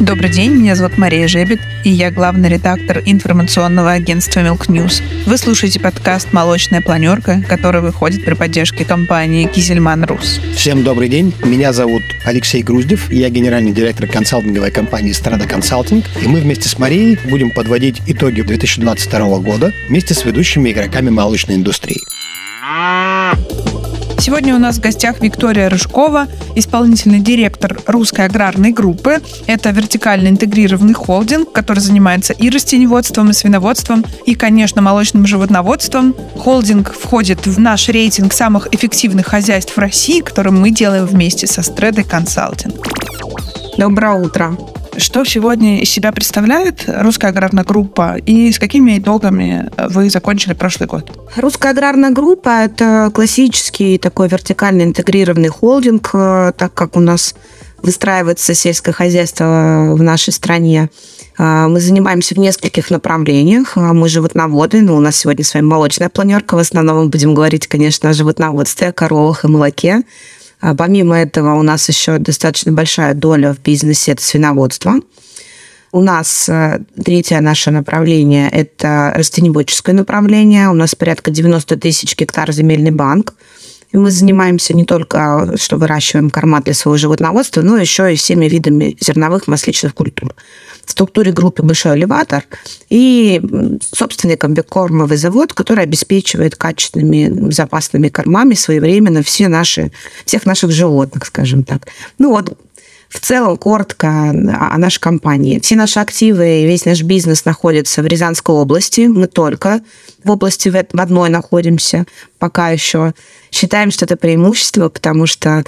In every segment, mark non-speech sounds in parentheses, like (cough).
Добрый день, меня зовут Мария Жебет, и я главный редактор информационного агентства Milk News. Вы слушаете подкаст «Молочная планерка», который выходит при поддержке компании «Кизельман Рус». Всем добрый день, меня зовут Алексей Груздев, я генеральный директор консалтинговой компании «Страда Консалтинг», и мы вместе с Марией будем подводить итоги 2022 года вместе с ведущими игроками молочной индустрии. Сегодня у нас в гостях Виктория Рыжкова, исполнительный директор русской аграрной группы. Это вертикально интегрированный холдинг, который занимается и растеневодством, и свиноводством, и, конечно, молочным животноводством. Холдинг входит в наш рейтинг самых эффективных хозяйств России, который мы делаем вместе со Стредой Консалтинг. Доброе утро. Что сегодня из себя представляет русская аграрная группа и с какими итогами вы закончили прошлый год? Русская аграрная группа – это классический такой вертикально интегрированный холдинг, э, так как у нас выстраивается сельское хозяйство в нашей стране. Э, мы занимаемся в нескольких направлениях. Э, мы животноводы, но у нас сегодня с вами молочная планерка. В основном мы будем говорить, конечно, о животноводстве, о коровах и молоке. А помимо этого у нас еще достаточно большая доля в бизнесе – это свиноводство. У нас э, третье наше направление – это растеневодческое направление. У нас порядка 90 тысяч гектар земельный банк. И мы занимаемся не только, что выращиваем корма для своего животноводства, но еще и всеми видами зерновых масличных культур. В структуре группы большой элеватор и собственный комбикормовый завод, который обеспечивает качественными, безопасными кормами своевременно все наши, всех наших животных, скажем так. Ну вот, в целом, коротко о нашей компании. Все наши активы и весь наш бизнес находится в Рязанской области. Мы только в области в одной находимся пока еще. Считаем, что это преимущество, потому что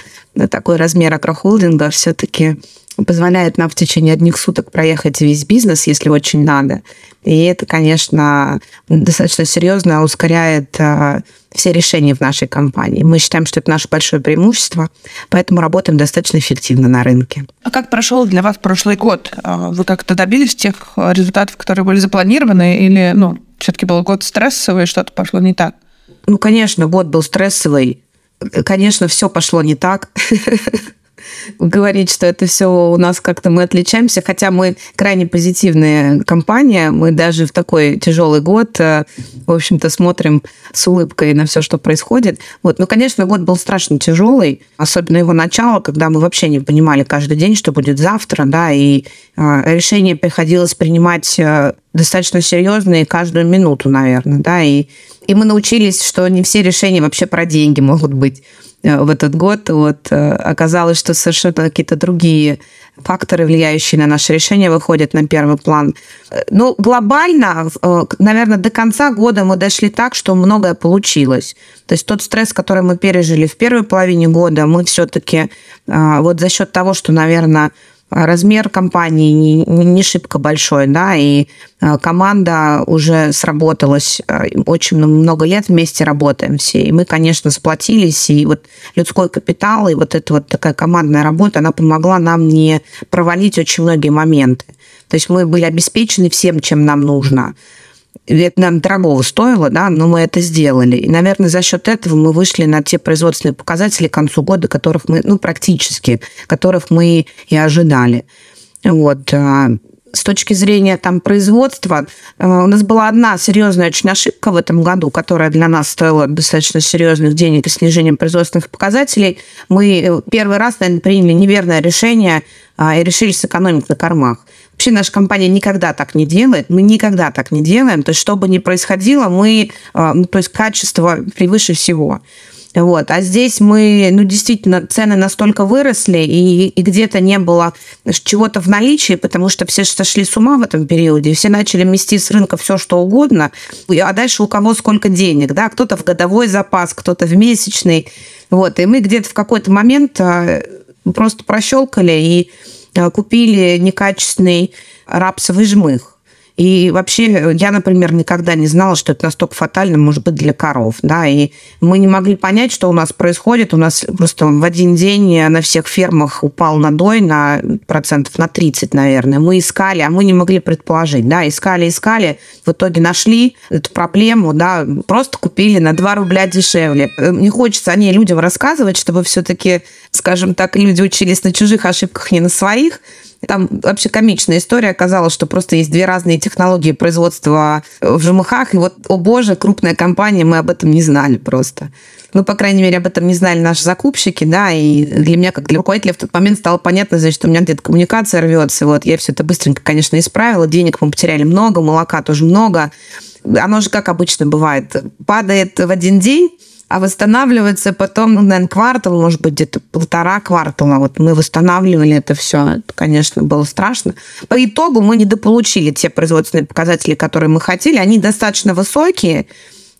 такой размер агрохолдинга все-таки позволяет нам в течение одних суток проехать весь бизнес, если очень надо. И это, конечно, достаточно серьезно ускоряет а, все решения в нашей компании. Мы считаем, что это наше большое преимущество, поэтому работаем достаточно эффективно на рынке. А как прошел для вас прошлый год? А, вы как-то добились тех результатов, которые были запланированы, или ну, все-таки был год стрессовый, что-то пошло не так? Ну, конечно, год был стрессовый. Конечно, все пошло не так. (laughs) говорить, что это все у нас как-то мы отличаемся, хотя мы крайне позитивная компания, мы даже в такой тяжелый год, э, в общем-то, смотрим с улыбкой на все, что происходит. Вот. Ну, конечно, год был страшно тяжелый, особенно его начало, когда мы вообще не понимали каждый день, что будет завтра, да, и э, решение приходилось принимать э, достаточно серьезные каждую минуту, наверное, да, и, и мы научились, что не все решения вообще про деньги могут быть. Э, в этот год. Вот э, оказалось, что совершенно какие-то другие факторы, влияющие на наше решение, выходят на первый план. Э, ну, глобально, наверное, до конца года мы дошли так, что многое получилось. То есть тот стресс, который мы пережили в первой половине года, мы все-таки вот за счет того, что, наверное, размер компании не, не шибко большой, да, и э, команда уже сработалась, э, очень много лет вместе работаем все, и мы, конечно, сплотились, и вот людской капитал, и вот эта вот такая командная работа, она помогла нам не провалить очень многие моменты. То есть мы были обеспечены всем, чем нам нужно это нам дорогого стоило, да, но мы это сделали. И, наверное, за счет этого мы вышли на те производственные показатели к концу года, которых мы, ну, практически, которых мы и ожидали. Вот. А, с точки зрения там, производства, а, у нас была одна серьезная очень ошибка в этом году, которая для нас стоила достаточно серьезных денег и снижением производственных показателей. Мы э, первый раз, наверное, приняли неверное решение а, и решили сэкономить на кормах. Вообще наша компания никогда так не делает, мы никогда так не делаем. То есть, что бы ни происходило, мы, а, ну, то есть, качество превыше всего. Вот. А здесь мы, ну, действительно, цены настолько выросли, и, и где-то не было чего-то в наличии, потому что все сошли с ума в этом периоде, все начали мести с рынка все, что угодно, а дальше у кого сколько денег, да, кто-то в годовой запас, кто-то в месячный, вот, и мы где-то в какой-то момент а, просто прощелкали и купили некачественный рапсовый жмых. И вообще я, например, никогда не знала, что это настолько фатально может быть для коров. Да? И мы не могли понять, что у нас происходит. У нас просто в один день на всех фермах упал надой на процентов на 30, наверное. Мы искали, а мы не могли предположить. Да? Искали, искали, в итоге нашли эту проблему, да? просто купили на 2 рубля дешевле. Не хочется о ней людям рассказывать, чтобы все-таки, скажем так, люди учились на чужих ошибках, не на своих. Там вообще комичная история. Оказалась, что просто есть две разные технологии производства в ЖМХ, и вот, о боже, крупная компания, мы об этом не знали просто. Ну, по крайней мере, об этом не знали наши закупщики, да, и для меня, как для руководителя, в тот момент стало понятно, значит, что у меня где-то коммуникация рвется, вот, я все это быстренько, конечно, исправила, денег мы потеряли много, молока тоже много, оно же, как обычно бывает, падает в один день, а восстанавливается потом, ну, наверное, квартал, может быть, где-то полтора квартала. Вот мы восстанавливали это все. Это, конечно, было страшно. По итогу мы недополучили те производственные показатели, которые мы хотели. Они достаточно высокие,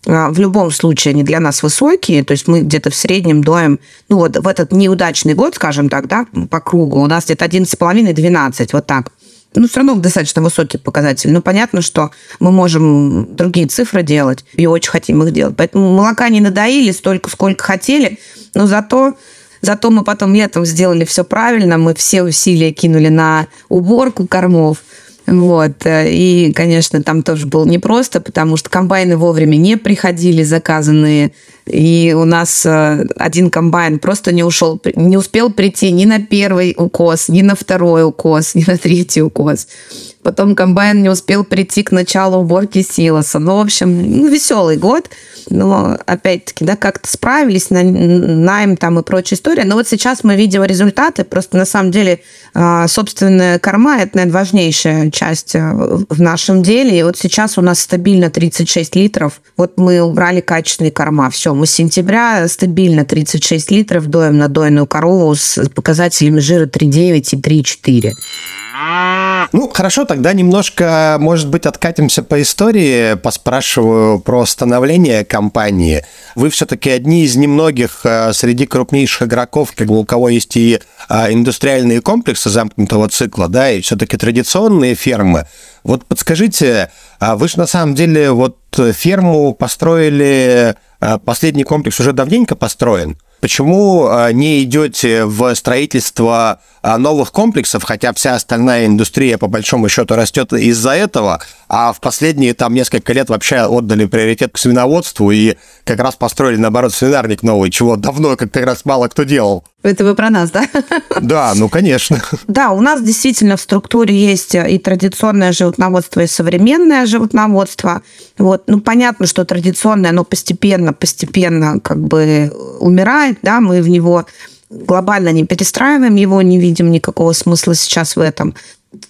а, в любом случае они для нас высокие, то есть мы где-то в среднем доем, ну вот в этот неудачный год, скажем так, да, по кругу, у нас где-то 11,5-12, вот так ну, все равно достаточно высокий показатель. Но понятно, что мы можем другие цифры делать и очень хотим их делать. Поэтому молока не надоили столько, сколько хотели, но зато Зато мы потом летом сделали все правильно, мы все усилия кинули на уборку кормов, вот. И, конечно, там тоже было непросто, потому что комбайны вовремя не приходили заказанные. И у нас э, один комбайн просто не ушел, не успел прийти ни на первый укос, ни на второй укос, (laughs) ни на третий укос. Потом комбайн не успел прийти к началу уборки силоса. Ну, в общем, ну, веселый год. Но, опять-таки, да, как-то справились, на, найм там и прочая история. Но вот сейчас мы видим результаты. Просто, на самом деле, а, собственная корма – это, наверное, важнейшая часть э, в нашем деле. И вот сейчас у нас стабильно 36 литров. Вот мы убрали качественные корма. Все, мы с сентября стабильно 36 литров доем на дойную корову с показателями жира 3,9 и 3,4. Ну, хорошо, тогда немножко, может быть, откатимся по истории, поспрашиваю про становление компании. Вы все-таки одни из немногих э, среди крупнейших игроков, как бы у кого есть и а, индустриальные комплексы замкнутого цикла, да, и все-таки традиционные фермы. Вот подскажите, а вы же на самом деле вот ферму построили, а, последний комплекс уже давненько построен. Почему не идете в строительство новых комплексов, хотя вся остальная индустрия по большому счету растет из-за этого, а в последние там несколько лет вообще отдали приоритет к свиноводству и как раз построили, наоборот, свинарник новый, чего давно как раз мало кто делал. Это вы про нас, да? Да, ну, конечно. Да, у нас действительно в структуре есть и традиционное животноводство, и современное животноводство. Вот, ну, понятно, что традиционное, оно постепенно, постепенно как бы умирает, да, мы в него глобально не перестраиваем его, не видим никакого смысла сейчас в этом.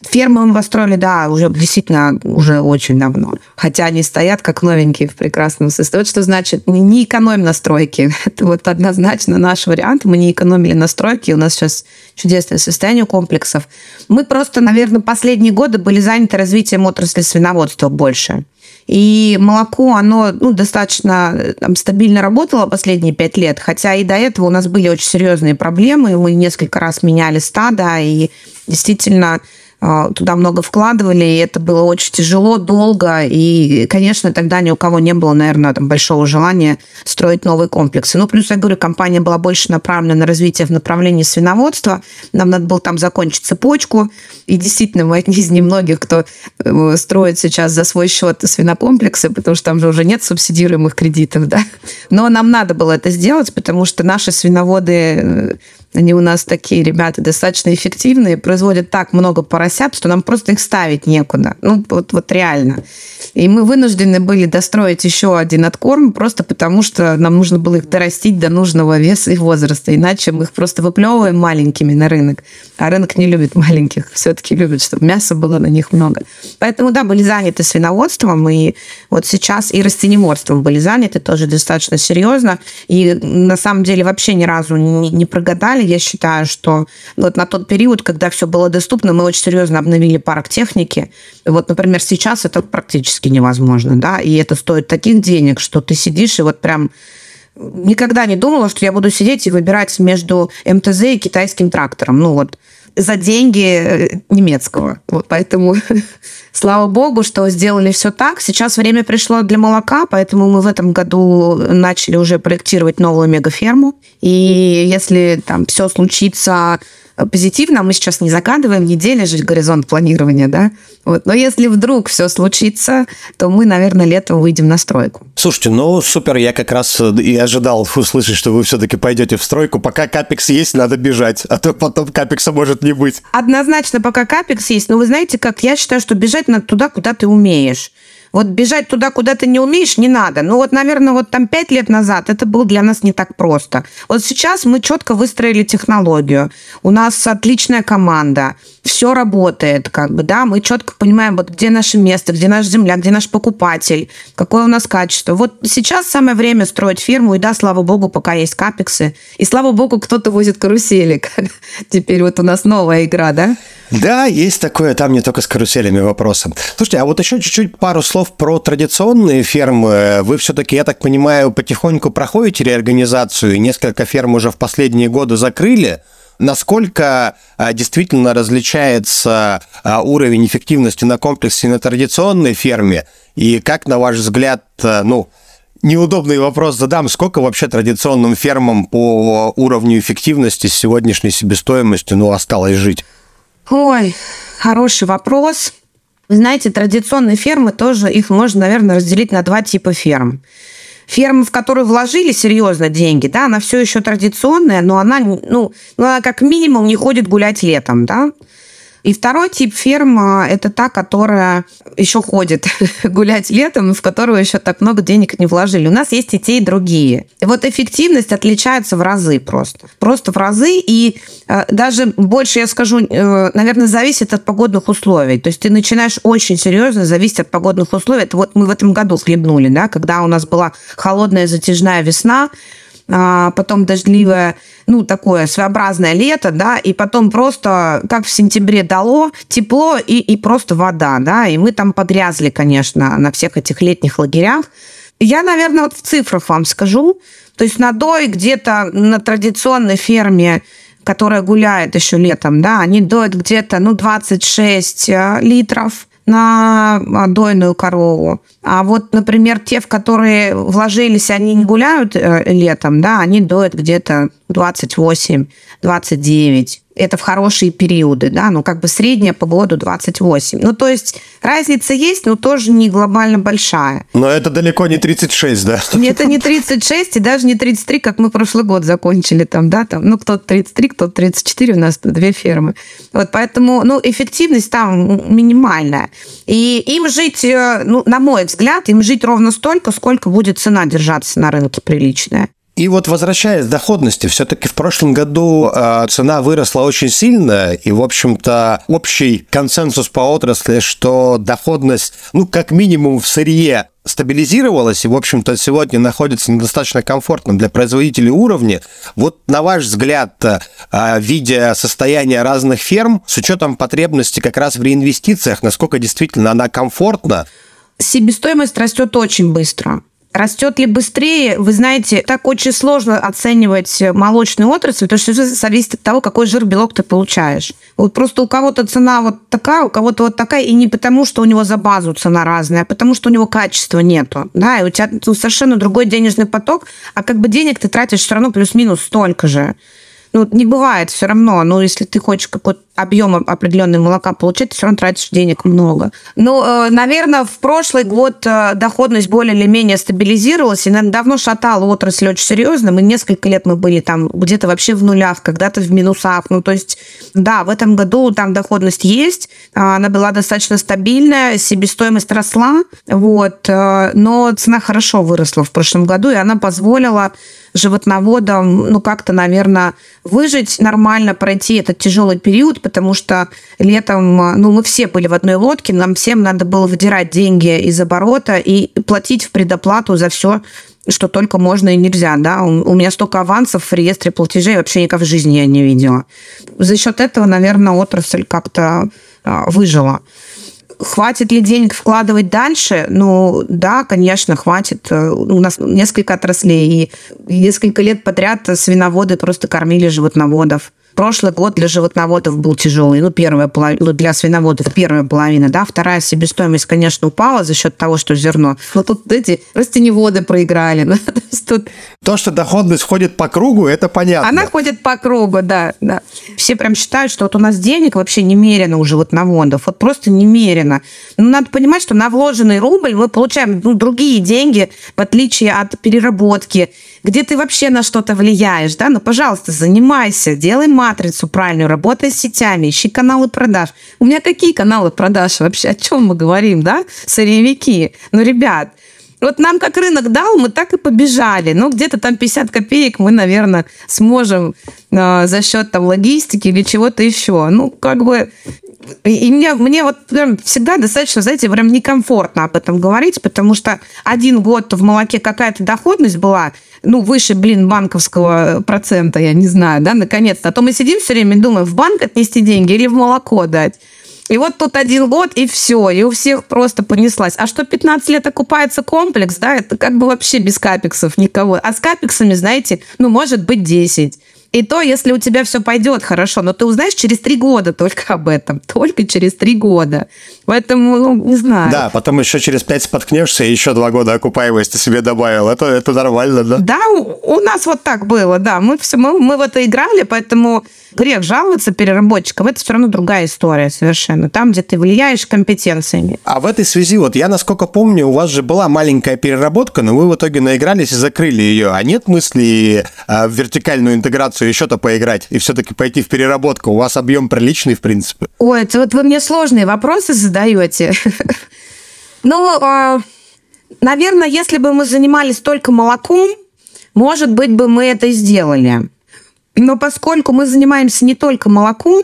Фермы мы построили, да, уже действительно уже очень давно. Хотя они стоят как новенькие в прекрасном состоянии. Вот что значит не экономим на стройке. (laughs) Это вот однозначно наш вариант. Мы не экономили на стройке. У нас сейчас чудесное состояние комплексов. Мы просто, наверное, последние годы были заняты развитием отрасли свиноводства больше. И молоко, оно ну, достаточно там, стабильно работало последние пять лет, хотя и до этого у нас были очень серьезные проблемы. Мы несколько раз меняли стадо, и действительно туда много вкладывали, и это было очень тяжело, долго, и, конечно, тогда ни у кого не было, наверное, там, большого желания строить новые комплексы. Ну, плюс, я говорю, компания была больше направлена на развитие в направлении свиноводства, нам надо было там закончить цепочку, и действительно, мы одни из немногих, кто э, строит сейчас за свой счет свинокомплексы, потому что там же уже нет субсидируемых кредитов, да. Но нам надо было это сделать, потому что наши свиноводы э, они у нас такие ребята достаточно эффективные, производят так много поросят, что нам просто их ставить некуда. Ну, вот, вот реально. И мы вынуждены были достроить еще один откорм, просто потому что нам нужно было их дорастить до нужного веса и возраста. Иначе мы их просто выплевываем маленькими на рынок. А рынок не любит маленьких. Все-таки любит, чтобы мяса было на них много. Поэтому, да, были заняты свиноводством, и вот сейчас и растеневодством были заняты тоже достаточно серьезно. И на самом деле вообще ни разу не, не прогадали я считаю, что вот на тот период, когда все было доступно, мы очень серьезно обновили парк техники. Вот, например, сейчас это практически невозможно, да, и это стоит таких денег, что ты сидишь и вот прям никогда не думала, что я буду сидеть и выбирать между МТЗ и китайским трактором. Ну вот за деньги э, немецкого. Вот поэтому (laughs) слава богу, что сделали все так. Сейчас время пришло для молока, поэтому мы в этом году начали уже проектировать новую мегаферму. И если там все случится позитивно. Мы сейчас не загадываем, неделя же горизонт планирования, да? Вот. Но если вдруг все случится, то мы, наверное, летом выйдем на стройку. Слушайте, ну супер, я как раз и ожидал (laughs) услышать, что вы все-таки пойдете в стройку. Пока капекс есть, надо бежать, а то потом капекса может не быть. Однозначно, пока капекс есть. Но вы знаете, как я считаю, что бежать надо туда, куда ты умеешь. Вот бежать туда, куда ты не умеешь, не надо. Ну вот, наверное, вот там пять лет назад это было для нас не так просто. Вот сейчас мы четко выстроили технологию. У нас отличная команда. Все работает, как бы, да, мы четко понимаем, вот где наше место, где наша земля, где наш покупатель, какое у нас качество. Вот сейчас самое время строить фирму, и да, слава богу, пока есть капексы, и слава богу, кто-то возит карусели. (laughs) Теперь вот у нас новая игра, да? Да, есть такое, там не только с каруселями вопросы. Слушайте, а вот еще чуть-чуть пару слов про традиционные фермы. Вы все-таки, я так понимаю, потихоньку проходите реорганизацию, несколько ферм уже в последние годы закрыли. Насколько а, действительно различается а, уровень эффективности на комплексе на традиционной ферме? И как, на ваш взгляд, а, ну, неудобный вопрос задам. Сколько вообще традиционным фермам по уровню эффективности с сегодняшней себестоимостью ну, осталось жить? Ой, хороший вопрос. Вы знаете, традиционные фермы тоже, их можно, наверное, разделить на два типа ферм. Ферма, в которую вложили серьезно деньги, да, она все еще традиционная, но она, ну, ну, она как минимум не ходит гулять летом, да. И второй тип ферм – это та, которая еще ходит (laughs) гулять летом, в которую еще так много денег не вложили. У нас есть и те, и другие. И вот эффективность отличается в разы просто. Просто в разы. И э, даже больше, я скажу, э, наверное, зависит от погодных условий. То есть ты начинаешь очень серьезно зависеть от погодных условий. Это вот мы в этом году хлебнули, да, когда у нас была холодная затяжная весна, а, потом дождливое, ну, такое своеобразное лето, да, и потом просто, как в сентябре дало, тепло и, и просто вода, да, и мы там погрязли, конечно, на всех этих летних лагерях. Я, наверное, вот в цифрах вам скажу, то есть надой где-то на традиционной ферме которая гуляет еще летом, да, они доят где-то, ну, 26 э, литров на дойную корову. А вот, например, те, в которые вложились, они не гуляют э, летом, да, они доят где-то 28, 29 это в хорошие периоды, да, ну, как бы средняя по году 28. Ну, то есть разница есть, но тоже не глобально большая. Но это далеко не 36, да? Это не 36 и даже не 33, как мы прошлый год закончили там, да, там, ну, кто-то 33, кто-то 34, у нас две фермы. Вот, поэтому, ну, эффективность там минимальная. И им жить, э, ну, на мой взгляд, им жить ровно столько, сколько будет цена держаться на рынке приличная. И вот возвращаясь к доходности, все-таки в прошлом году э, цена выросла очень сильно, и, в общем-то, общий консенсус по отрасли, что доходность, ну, как минимум в сырье стабилизировалась и, в общем-то, сегодня находится на достаточно комфортном для производителей уровне. Вот на ваш взгляд, э, видя состояние разных ферм, с учетом потребности как раз в реинвестициях, насколько действительно она комфортна? Себестоимость растет очень быстро. Растет ли быстрее? Вы знаете, так очень сложно оценивать молочную отрасль, потому что все зависит от того, какой жир, белок ты получаешь. Вот просто у кого-то цена вот такая, у кого-то вот такая, и не потому, что у него за базу цена разная, а потому, что у него качества нету. Да, и у тебя ну, совершенно другой денежный поток, а как бы денег ты тратишь все равно плюс-минус столько же. Ну, не бывает все равно. Ну, если ты хочешь какой-то объем определенный молока получать, ты все равно тратишь денег много. Ну, э, наверное, в прошлый год э, доходность более или менее стабилизировалась, и наверное, давно шатала отрасль очень серьезно. Мы несколько лет мы были там где-то вообще в нулях, когда-то в минусах. Ну, то есть, да, в этом году там доходность есть, а, она была достаточно стабильная, себестоимость росла, вот, э, но цена хорошо выросла в прошлом году, и она позволила животноводам, ну, как-то, наверное, выжить нормально, пройти этот тяжелый период, потому что летом, ну, мы все были в одной лодке, нам всем надо было выдирать деньги из оборота и платить в предоплату за все, что только можно и нельзя, да. У меня столько авансов в реестре платежей вообще никогда в жизни я не видела. За счет этого, наверное, отрасль как-то а, выжила. Хватит ли денег вкладывать дальше? Ну, да, конечно, хватит. У нас несколько отраслей, и несколько лет подряд свиноводы просто кормили животноводов. Прошлый год для животноводов был тяжелый. Ну, первая половина, ну, для свиноводов первая половина, да. Вторая себестоимость, конечно, упала за счет того, что зерно. Но тут эти растеневоды проиграли. (laughs) Ну, тут... То, что доходность ходит по кругу, это понятно. Она ходит по кругу, да, да. Все прям считают, что вот у нас денег вообще немерено у животноводов. Вот просто немерено. Ну, надо понимать, что на вложенный рубль мы получаем ну, другие деньги, в отличие от переработки где ты вообще на что-то влияешь, да, ну, пожалуйста, занимайся, делай матрицу правильную, работай с сетями, ищи каналы продаж. У меня какие каналы продаж вообще? О чем мы говорим, да? Сырьевики. Ну, ребят, вот нам как рынок дал, мы так и побежали. Ну, где-то там 50 копеек мы, наверное, сможем э, за счет там логистики или чего-то еще. Ну, как бы и мне, мне вот прям всегда достаточно, знаете, прям некомфортно об этом говорить, потому что один год в молоке какая-то доходность была, ну, выше, блин, банковского процента, я не знаю, да, наконец-то. А то мы сидим все время и думаем, в банк отнести деньги или в молоко дать. И вот тут один год, и все, и у всех просто понеслась. А что 15 лет окупается комплекс, да, это как бы вообще без капексов никого. А с капексами, знаете, ну, может быть 10. И то, если у тебя все пойдет хорошо, но ты узнаешь через три года только об этом, только через три года. Поэтому, ну, не знаю. Да, потом еще через пять споткнешься и еще два года окупаемости себе добавил. Это, это нормально, да? Да, у, у нас вот так было, да. Мы, все, мы, мы в это играли, поэтому грех жаловаться переработчикам. Это все равно другая история совершенно. Там, где ты влияешь компетенциями. А в этой связи, вот я, насколько помню, у вас же была маленькая переработка, но вы в итоге наигрались и закрыли ее. А нет мысли а, в вертикальную интеграцию еще-то поиграть и все-таки пойти в переработку? У вас объем приличный, в принципе. Ой, это вот вы мне сложные вопросы задаете. (laughs) Ну, а, наверное, если бы мы занимались только молоком, может быть, бы мы это сделали. Но поскольку мы занимаемся не только молоком,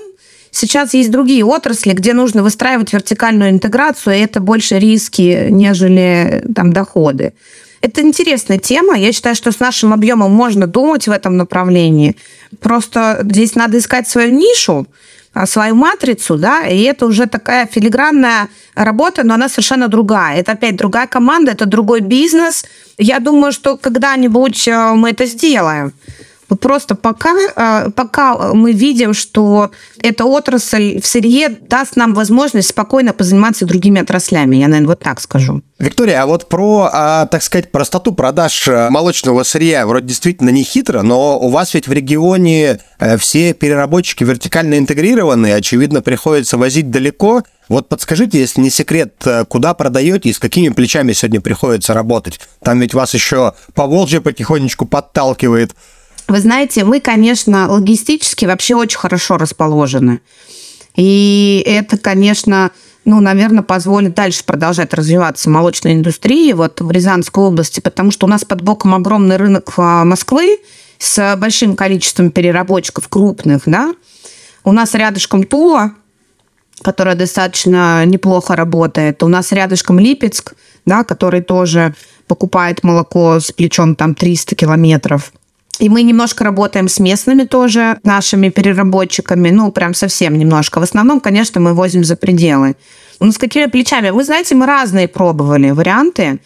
сейчас есть другие отрасли, где нужно выстраивать вертикальную интеграцию, и это больше риски, нежели там, доходы. Это интересная тема. Я считаю, что с нашим объемом можно думать в этом направлении. Просто здесь надо искать свою нишу, а, свою матрицу, да, и это уже такая филигранная работа, но она совершенно другая. Это опять другая команда, это другой бизнес. Я думаю, что когда-нибудь э, мы это сделаем. Просто пока, а, пока мы видим, что эта отрасль в сырье даст нам возможность спокойно позаниматься другими отраслями, я, наверное, вот так скажу. Виктория, а вот про, а, так сказать, простоту продаж э, молочного сырья вроде действительно не хитро, но у вас ведь в регионе э, все переработчики вертикально интегрированы, очевидно, приходится возить далеко. Вот подскажите, если не секрет, э, куда продаете и с какими плечами сегодня приходится работать? Там ведь вас еще по Волжье потихонечку подталкивает. Вы знаете, мы, конечно, логистически вообще очень хорошо расположены. И это, конечно, ну, наверное, позволит дальше продолжать развиваться молочной индустрии вот в Рязанской области, потому что у нас под боком огромный рынок а, Москвы с большим количеством переработчиков крупных, да. У нас рядышком Тула, которая достаточно неплохо работает. У нас рядышком Липецк, да, который тоже покупает молоко с плечом там 300 километров. И мы немножко работаем с местными тоже, нашими переработчиками, ну, прям совсем немножко. В основном, конечно, мы возим за пределы. Ну, с какими плечами? Вы знаете, мы разные пробовали варианты.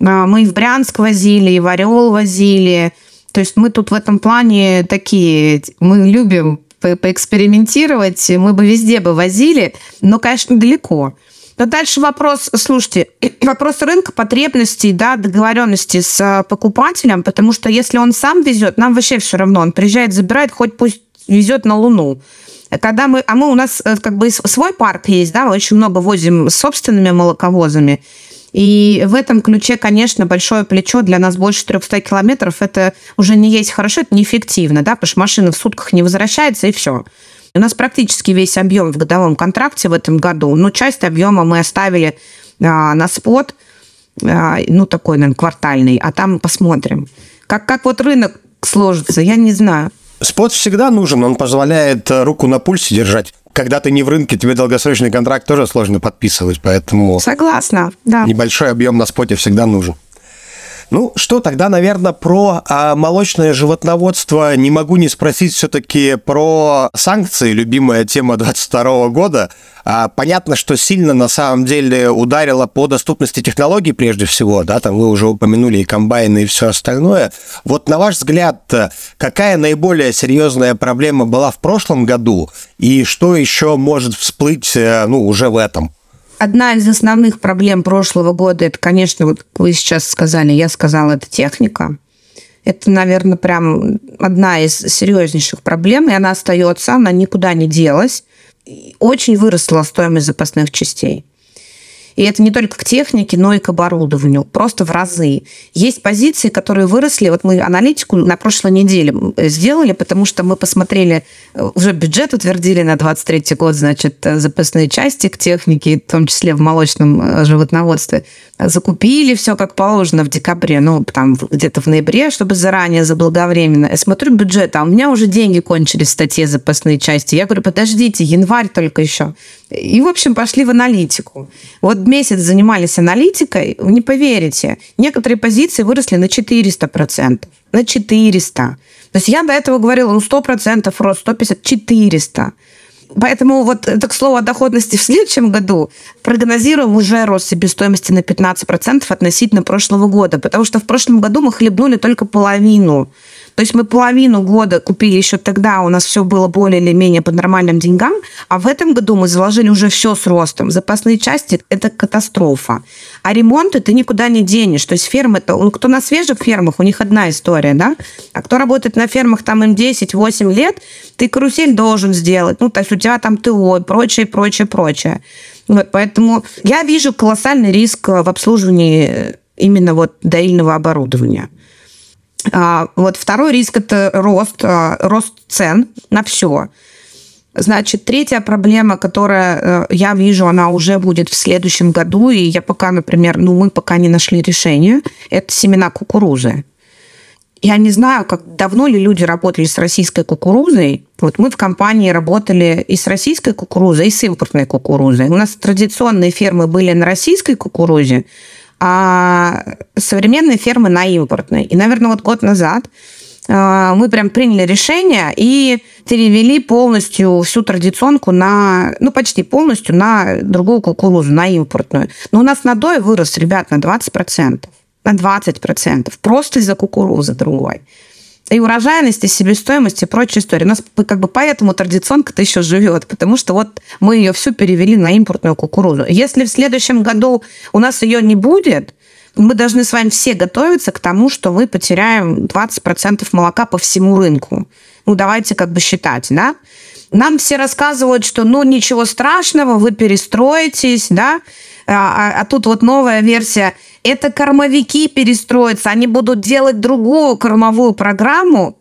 А, мы и в Брянск возили, и в Орел возили. То есть мы тут в этом плане такие, мы любим по поэкспериментировать, мы бы везде бы возили, но, конечно, далеко. Но дальше вопрос, слушайте, (clears throat) вопрос рынка, потребностей, да, договоренности с э, покупателем, потому что если он сам везет, нам вообще все равно, он приезжает, забирает, хоть пусть везет на Луну. Когда мы, а мы у нас э, как бы свой парк есть, да, очень много возим собственными молоковозами. И в этом ключе, конечно, большое плечо для нас больше 300 километров. Это уже не есть хорошо, это неэффективно, да, потому что машина в сутках не возвращается, и все. У нас практически весь объем в годовом контракте в этом году, но часть объема мы оставили а, на спот, а, ну, такой, наверное, квартальный, а там посмотрим. Как, как вот рынок сложится, я не знаю. Спот всегда нужен, он позволяет э, руку на пульсе держать. Когда ты не в рынке, тебе долгосрочный контракт тоже сложно подписывать, поэтому... Согласна, да. Небольшой объем на споте всегда нужен. Ну что, тогда, наверное, про а, молочное животноводство не могу не спросить все-таки про санкции, любимая тема 22 года. А, понятно, что сильно на самом деле ударило по доступности технологий прежде всего, да, там вы уже упомянули и комбайны, и все остальное. Вот на ваш взгляд, какая наиболее серьезная проблема была в прошлом году, и что еще может всплыть, э, ну, уже в этом? Одна из основных проблем прошлого года, это, конечно, вот вы сейчас сказали, я сказала, это техника. Это, наверное, прям одна из серьезнейших проблем, и она остается, она никуда не делась. Очень выросла стоимость запасных частей. И это не только к технике, но и к оборудованию, просто в разы. Есть позиции, которые выросли. Вот мы аналитику на прошлой неделе сделали, потому что мы посмотрели, э, уже бюджет утвердили на 23 год, значит, э, запасные части к технике, в том числе в молочном э, животноводстве. Закупили все как положено в декабре, ну, там где-то в ноябре, чтобы заранее, заблаговременно. Я смотрю бюджет, а у меня уже деньги кончились в статье запасные части. Я говорю, подождите, январь только еще. И, в общем, пошли в аналитику. Вот месяц занимались аналитикой, не поверите, некоторые позиции выросли на 400%. На 400. То есть я до этого говорила, ну, 100% рост, 150, 400. Поэтому вот это, к слову, о доходности в следующем году прогнозируем уже рост себестоимости на 15% относительно прошлого года, потому что в прошлом году мы хлебнули только половину то есть мы половину года купили еще тогда, у нас все было более или менее по нормальным деньгам, а в этом году мы заложили уже все с ростом. Запасные части – это катастрофа. А ремонты ты никуда не денешь. То есть фермы, это, кто на свежих фермах, у них одна история, да? А кто работает на фермах, там им 10-8 лет, ты карусель должен сделать. Ну, то есть у тебя там ТО и прочее, прочее, прочее. Вот, поэтому я вижу колоссальный риск в обслуживании именно вот доильного оборудования. А, вот второй риск – это рост, а, рост цен на все. Значит, третья проблема, которая э, я вижу, она уже будет в следующем году, и я пока, например, ну, мы пока не нашли решение, это семена кукурузы. Я не знаю, как давно ли люди работали с российской кукурузой. Вот мы в компании работали и с российской кукурузой, и с импортной кукурузой. У нас традиционные фермы были на российской кукурузе, а современные фермы на импортной. И, наверное, вот год назад а, мы прям приняли решение и перевели полностью всю традиционку на, ну, почти полностью на другую кукурузу, на импортную. Но у нас надой вырос, ребят, на 20%. На 20%. Просто из-за кукурузы другой и урожайность, и себестоимость, и прочая история. У нас как бы поэтому традиционка-то еще живет, потому что вот мы ее всю перевели на импортную кукурузу. Если в следующем году у нас ее не будет, мы должны с вами все готовиться к тому, что мы потеряем 20% молока по всему рынку. Ну, давайте как бы считать, да? Нам все рассказывают, что ну ничего страшного, вы перестроитесь, да, а, а, а тут вот новая версия. Это кормовики перестроятся, они будут делать другую кормовую программу.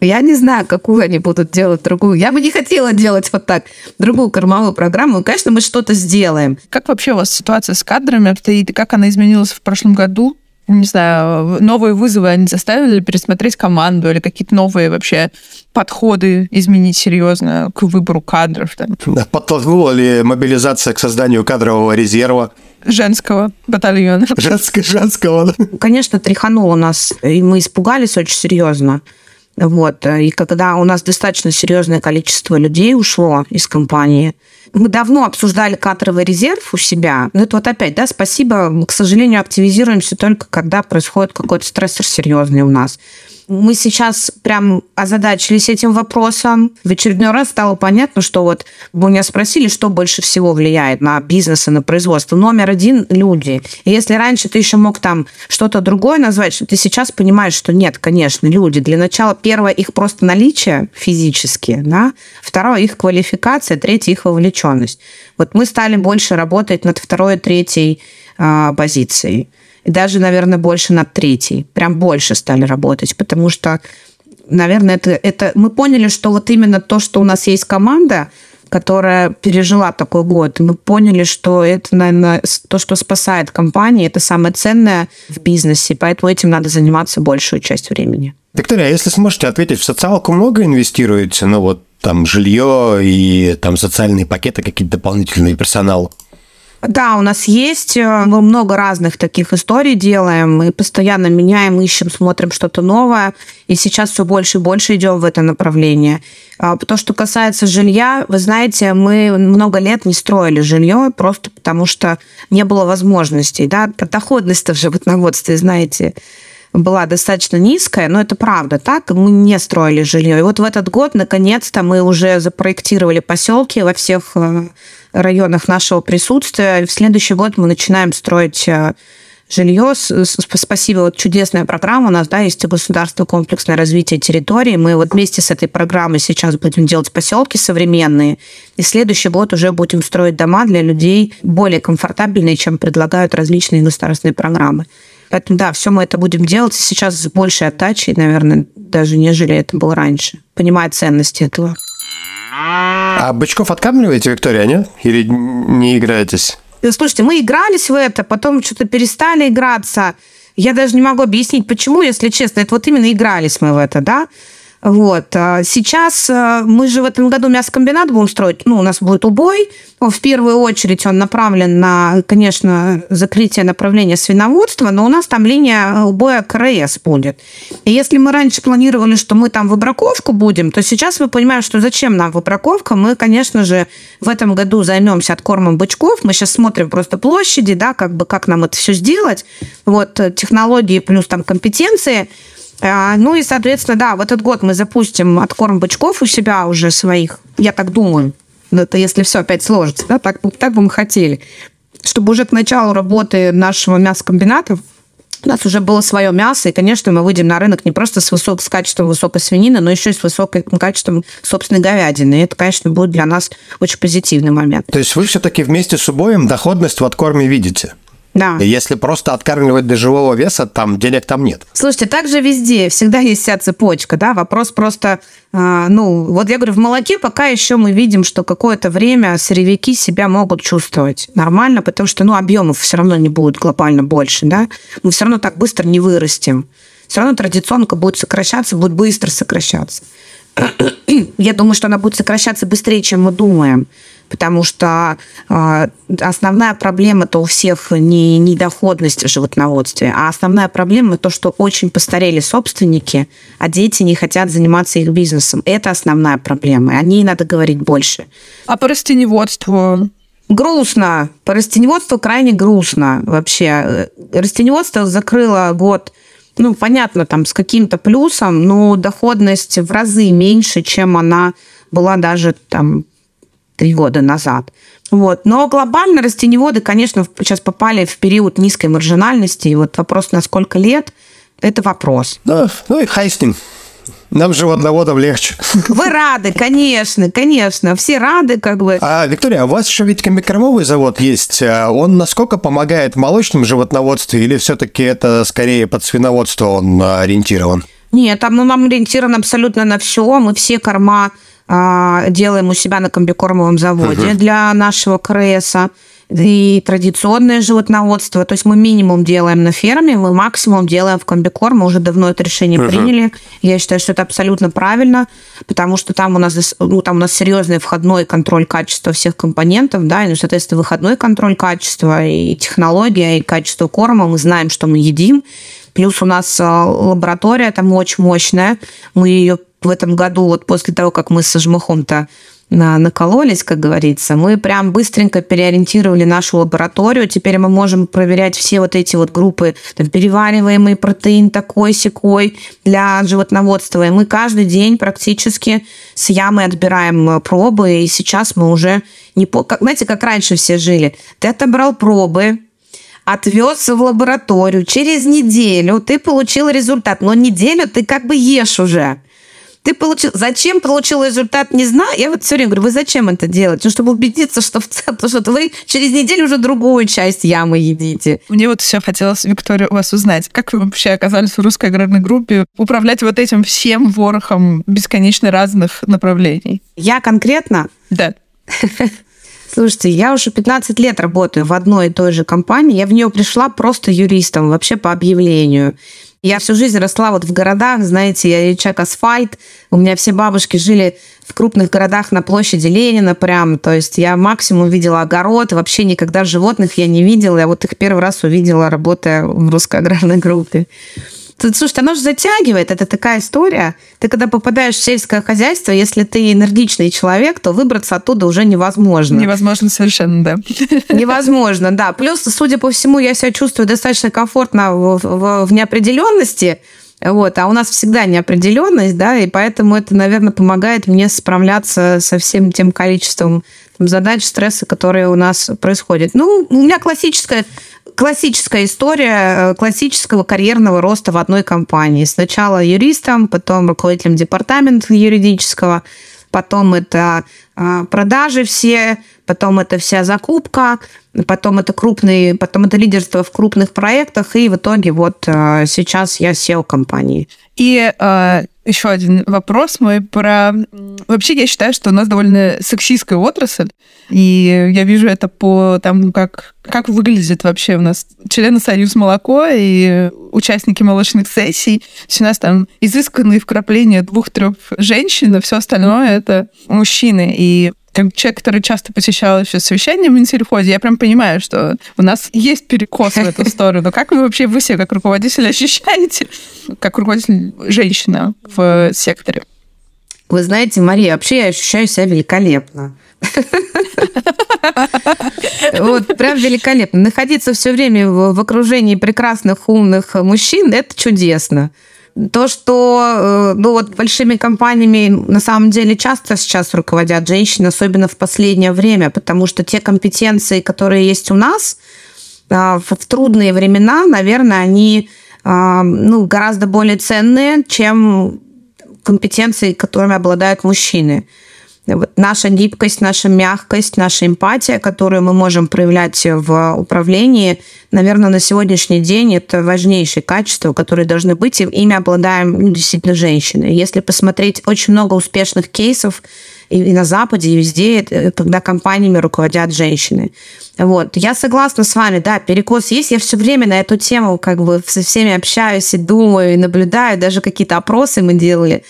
Я не знаю, какую они будут делать другую. Я бы не хотела делать вот так другую кормовую программу. конечно, мы что-то сделаем. Как вообще у вас ситуация с кадрами обстоит? Как она изменилась в прошлом году? не знаю, новые вызовы они заставили пересмотреть команду или какие-то новые вообще подходы изменить серьезно к выбору кадров? Там. Подтолкнула ли мобилизация к созданию кадрового резерва? Женского батальона. Женского, женского. Конечно, тряхануло нас, и мы испугались очень серьезно. Вот. И когда у нас достаточно серьезное количество людей ушло из компании, мы давно обсуждали кадровый резерв у себя. Но это вот опять, да, спасибо. Мы, к сожалению, активизируемся только когда происходит какой-то стрессор серьезный у нас. Мы сейчас прям озадачились этим вопросом. В очередной раз стало понятно, что вот вы меня спросили, что больше всего влияет на бизнес и на производство. Номер один – люди. И если раньше ты еще мог там что-то другое назвать, ты сейчас понимаешь, что нет, конечно, люди. Для начала первое их просто наличие физически, да? второе их квалификация, третье их вовлеченность. Вот мы стали больше работать над второй и третьей э, позицией и даже, наверное, больше над третьей. Прям больше стали работать, потому что, наверное, это, это мы поняли, что вот именно то, что у нас есть команда, которая пережила такой год. Мы поняли, что это, наверное, то, что спасает компании, это самое ценное в бизнесе, поэтому этим надо заниматься большую часть времени. Виктория, а если сможете ответить, в социалку много инвестируете? Ну вот там жилье и там социальные пакеты, какие-то дополнительные персонал? Да, у нас есть. Э, мы много разных таких историй делаем. Мы постоянно меняем, ищем, смотрим что-то новое. И сейчас все больше и больше идем в это направление. А, то, что касается жилья, вы знаете, мы много лет не строили жилье просто потому, что не было возможностей. Да? Доходность-то в животноводстве, знаете, была достаточно низкая, но это правда так, мы не строили жилье. И вот в этот год, наконец-то, мы уже запроектировали поселки во всех э, районах нашего присутствия. И в следующий год мы начинаем строить э, жилье. Спасибо, вот чудесная программа у нас, да, есть государство комплексное развитие территории. Мы вот вместе с этой программой сейчас будем делать поселки современные. И следующий год уже будем строить дома для людей более комфортабельные, чем предлагают различные государственные программы. Поэтому, да, все мы это будем делать сейчас с большей отдачей, наверное, даже нежели это было раньше, понимая ценности этого. А бычков откармливаете, Виктория, нет? Или не играетесь? Слушайте, мы игрались в это, потом что-то перестали играться. Я даже не могу объяснить, почему, если честно. Это вот именно игрались мы в это, да? Вот. А сейчас э, мы же в этом году мясокомбинат будем строить. Ну, у нас будет убой. В первую очередь он направлен на, конечно, закрытие направления свиноводства, но у нас там линия убоя КРС будет. И если мы раньше планировали, что мы там выбраковку будем, то сейчас мы понимаем, что зачем нам выбраковка. Мы, конечно же, в этом году займемся откормом бычков. Мы сейчас смотрим просто площади, да, как бы как нам это все сделать. Вот э, технологии плюс там компетенции – ну и, соответственно, да, в этот год мы запустим откорм бычков у себя уже своих, я так думаю. Это если все опять сложится, да, так, так бы мы хотели. Чтобы уже к началу работы нашего мясокомбината у нас уже было свое мясо, и, конечно, мы выйдем на рынок не просто с, высок, с качеством высокой свинины, но еще и с высоким качеством собственной говядины. И это, конечно, будет для нас очень позитивный момент. То есть вы все-таки вместе с убоем доходность в откорме видите? Да. Если просто откармливать до живого веса, там денег там нет. Слушайте, также везде всегда есть вся цепочка, да, вопрос просто, э, ну, вот я говорю, в молоке пока еще мы видим, что какое-то время сырьевики себя могут чувствовать нормально, потому что, ну, объемов все равно не будет глобально больше, да, мы все равно так быстро не вырастем. Все равно традиционка будет сокращаться, будет быстро сокращаться. (clears throat) Я думаю, что она будет сокращаться быстрее, чем мы думаем потому что э, основная проблема-то у всех не недоходность в животноводстве, а основная проблема то, что очень постарели собственники, а дети не хотят заниматься их бизнесом. Это основная проблема, о ней надо говорить больше. А по растеневодству? Грустно. По растеневодству крайне грустно вообще. Растеневодство закрыло год ну, понятно, там с каким-то плюсом, но доходность в разы меньше, чем она была даже там три года назад. Вот. Но глобально растениеводы, конечно, сейчас попали в период низкой маржинальности. И вот вопрос, на сколько лет, это вопрос. Ну, ну и хайстинг. Нам животноводам легче. Вы рады, конечно, конечно. Все рады, как бы. А, Виктория, а у вас еще ведь комбикормовый завод есть. А он насколько помогает молочным животноводству или все-таки это скорее под свиноводство он ориентирован? Нет, там ну, нам ориентирован абсолютно на все. Мы все корма а, делаем у себя на комбикормовом заводе угу. для нашего КРСа и традиционное животноводство. То есть мы минимум делаем на ферме, мы максимум делаем в комбикорм. Мы уже давно это решение uh приняли. Я считаю, что это абсолютно правильно, потому что там у нас, ну, там у нас серьезный входной контроль качества всех компонентов, да, и, ну, соответственно, выходной контроль качества и технология, и качество корма. Мы знаем, что мы едим. Плюс у нас а, лаборатория там очень мощная. Мы ее в этом году, вот после того, как мы со жмыхом-то накололись, как говорится, мы прям быстренько переориентировали нашу лабораторию. Теперь мы можем проверять все вот эти вот группы, там, перевариваемый протеин такой-сякой для животноводства. И мы каждый день практически с ямы отбираем э, пробы, и сейчас мы уже не... По... Как, знаете, как раньше все жили? Ты отобрал пробы, отвез в лабораторию, через неделю ты получил результат, но неделю ты как бы ешь уже. Ты получил... Зачем получил результат, не знаю. Я вот все время говорю, вы зачем это делаете? Ну, чтобы убедиться, что, в целом, что вы через неделю уже другую часть ямы едите. Мне вот все хотелось, Виктория, у вас узнать, как вы вообще оказались в русской аграрной группе, управлять вот этим всем ворохом бесконечно разных направлений? Я конкретно? Да. (laughs) Слушайте, я уже 15 лет работаю в одной и той же компании. Я в нее пришла просто юристом, вообще по объявлению. Я всю жизнь росла вот в городах, знаете, я человек асфальт, у меня все бабушки жили в крупных городах на площади Ленина прям, то есть я максимум видела огород, вообще никогда животных я не видела, я вот их первый раз увидела, работая в русской аграрной группе. Слушай, оно же затягивает, это такая история. Ты когда попадаешь в сельское хозяйство, если ты энергичный человек, то выбраться оттуда уже невозможно. Невозможно совершенно, да. Невозможно, да. Плюс, судя по всему, я себя чувствую достаточно комфортно в, в, в неопределенности, вот, а у нас всегда неопределенность, да, и поэтому это, наверное, помогает мне справляться со всем тем количеством там, задач, стресса, которые у нас происходят. Ну, у меня классическая классическая история э, классического карьерного роста в одной компании. Сначала юристом, потом руководителем департамента юридического, потом это а, продажи все, потом это вся закупка, потом это крупные, потом это лидерство в крупных проектах, и в итоге вот э, сейчас я SEO компании. И э, еще один вопрос мой про... Вообще, я считаю, что у нас довольно сексистская отрасль, и я вижу это по тому, как, как выглядит вообще у нас члены Союз молоко и участники молочных сессий. То у нас там изысканные вкрапления двух-трех женщин, а все остальное это мужчины. И как человек, который часто посещал еще совещания в Минсельхозе, я прям понимаю, что у нас есть перекос в эту (laughs) сторону. Как вы вообще, вы все как руководитель ощущаете, как руководитель женщина в секторе? Вы знаете, Мария, вообще я ощущаю себя великолепно. Вот, прям великолепно. Находиться все время в окружении прекрасных, умных мужчин – это чудесно. То, что э, ну, вот большими компаниями на самом деле часто сейчас руководят женщины, особенно в последнее время, потому что те компетенции, которые есть у нас, а, в трудные времена, наверное, они а, ну, гораздо более ценные, чем компетенции, которыми обладают мужчины наша гибкость, наша мягкость, наша эмпатия, которую мы можем проявлять в управлении, наверное, на сегодняшний день это важнейшие качества, которые должны быть, и ими обладаем ну, действительно женщины. Если посмотреть очень много успешных кейсов и, и на Западе, и везде, когда компаниями руководят женщины. Вот. Я согласна с вами, да, перекос есть. Я все время на эту тему как бы со всеми общаюсь и думаю, и наблюдаю. Даже какие-то опросы мы делали.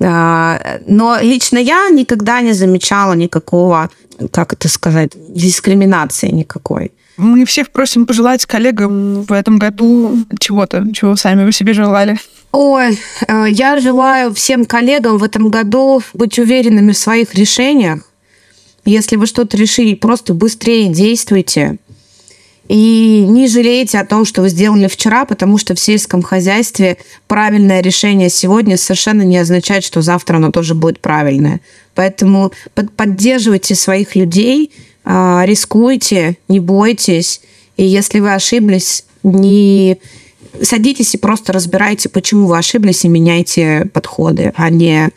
А, но лично я никогда не замечала никакого, как это сказать, дискриминации никакой. Мы всех просим пожелать коллегам в этом году чего-то, чего сами вы себе желали. Ой, э, я желаю всем коллегам в этом году быть уверенными в своих решениях. Если вы что-то решили, просто быстрее действуйте. И не жалейте о том, что вы сделали вчера, потому что в сельском хозяйстве правильное решение сегодня совершенно не означает, что завтра оно тоже будет правильное. Поэтому поддерживайте своих людей, а, рискуйте, не бойтесь. И если вы ошиблись, не садитесь и просто разбирайте, почему вы ошиблись, и меняйте подходы, а не,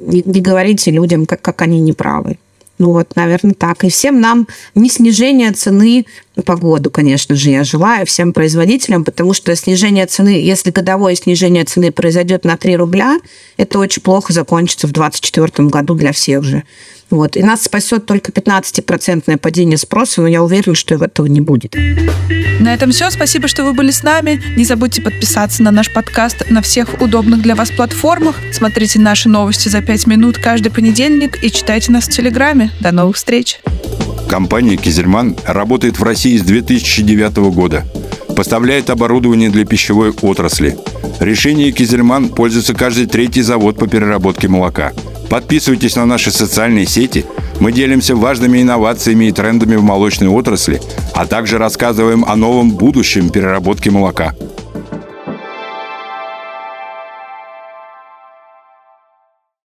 не, не говорите людям, как, как они неправы. Ну вот, наверное, так. И всем нам не снижение цены по году, конечно же, я желаю всем производителям, потому что снижение цены, если годовое снижение цены произойдет на 3 рубля, это очень плохо закончится в 2024 году для всех же. Вот. И нас спасет только 15% падение спроса, но я уверена, что этого не будет. На этом все. Спасибо, что вы были с нами. Не забудьте подписаться на наш подкаст на всех удобных для вас платформах. Смотрите наши новости за 5 минут каждый понедельник и читайте нас в Телеграме. До новых встреч! Компания «Кизельман» работает в России с 2009 года. Поставляет оборудование для пищевой отрасли. Решение «Кизельман» пользуется каждый третий завод по переработке молока – Подписывайтесь на наши социальные сети. Мы делимся важными инновациями и трендами в молочной отрасли, а также рассказываем о новом будущем переработки молока –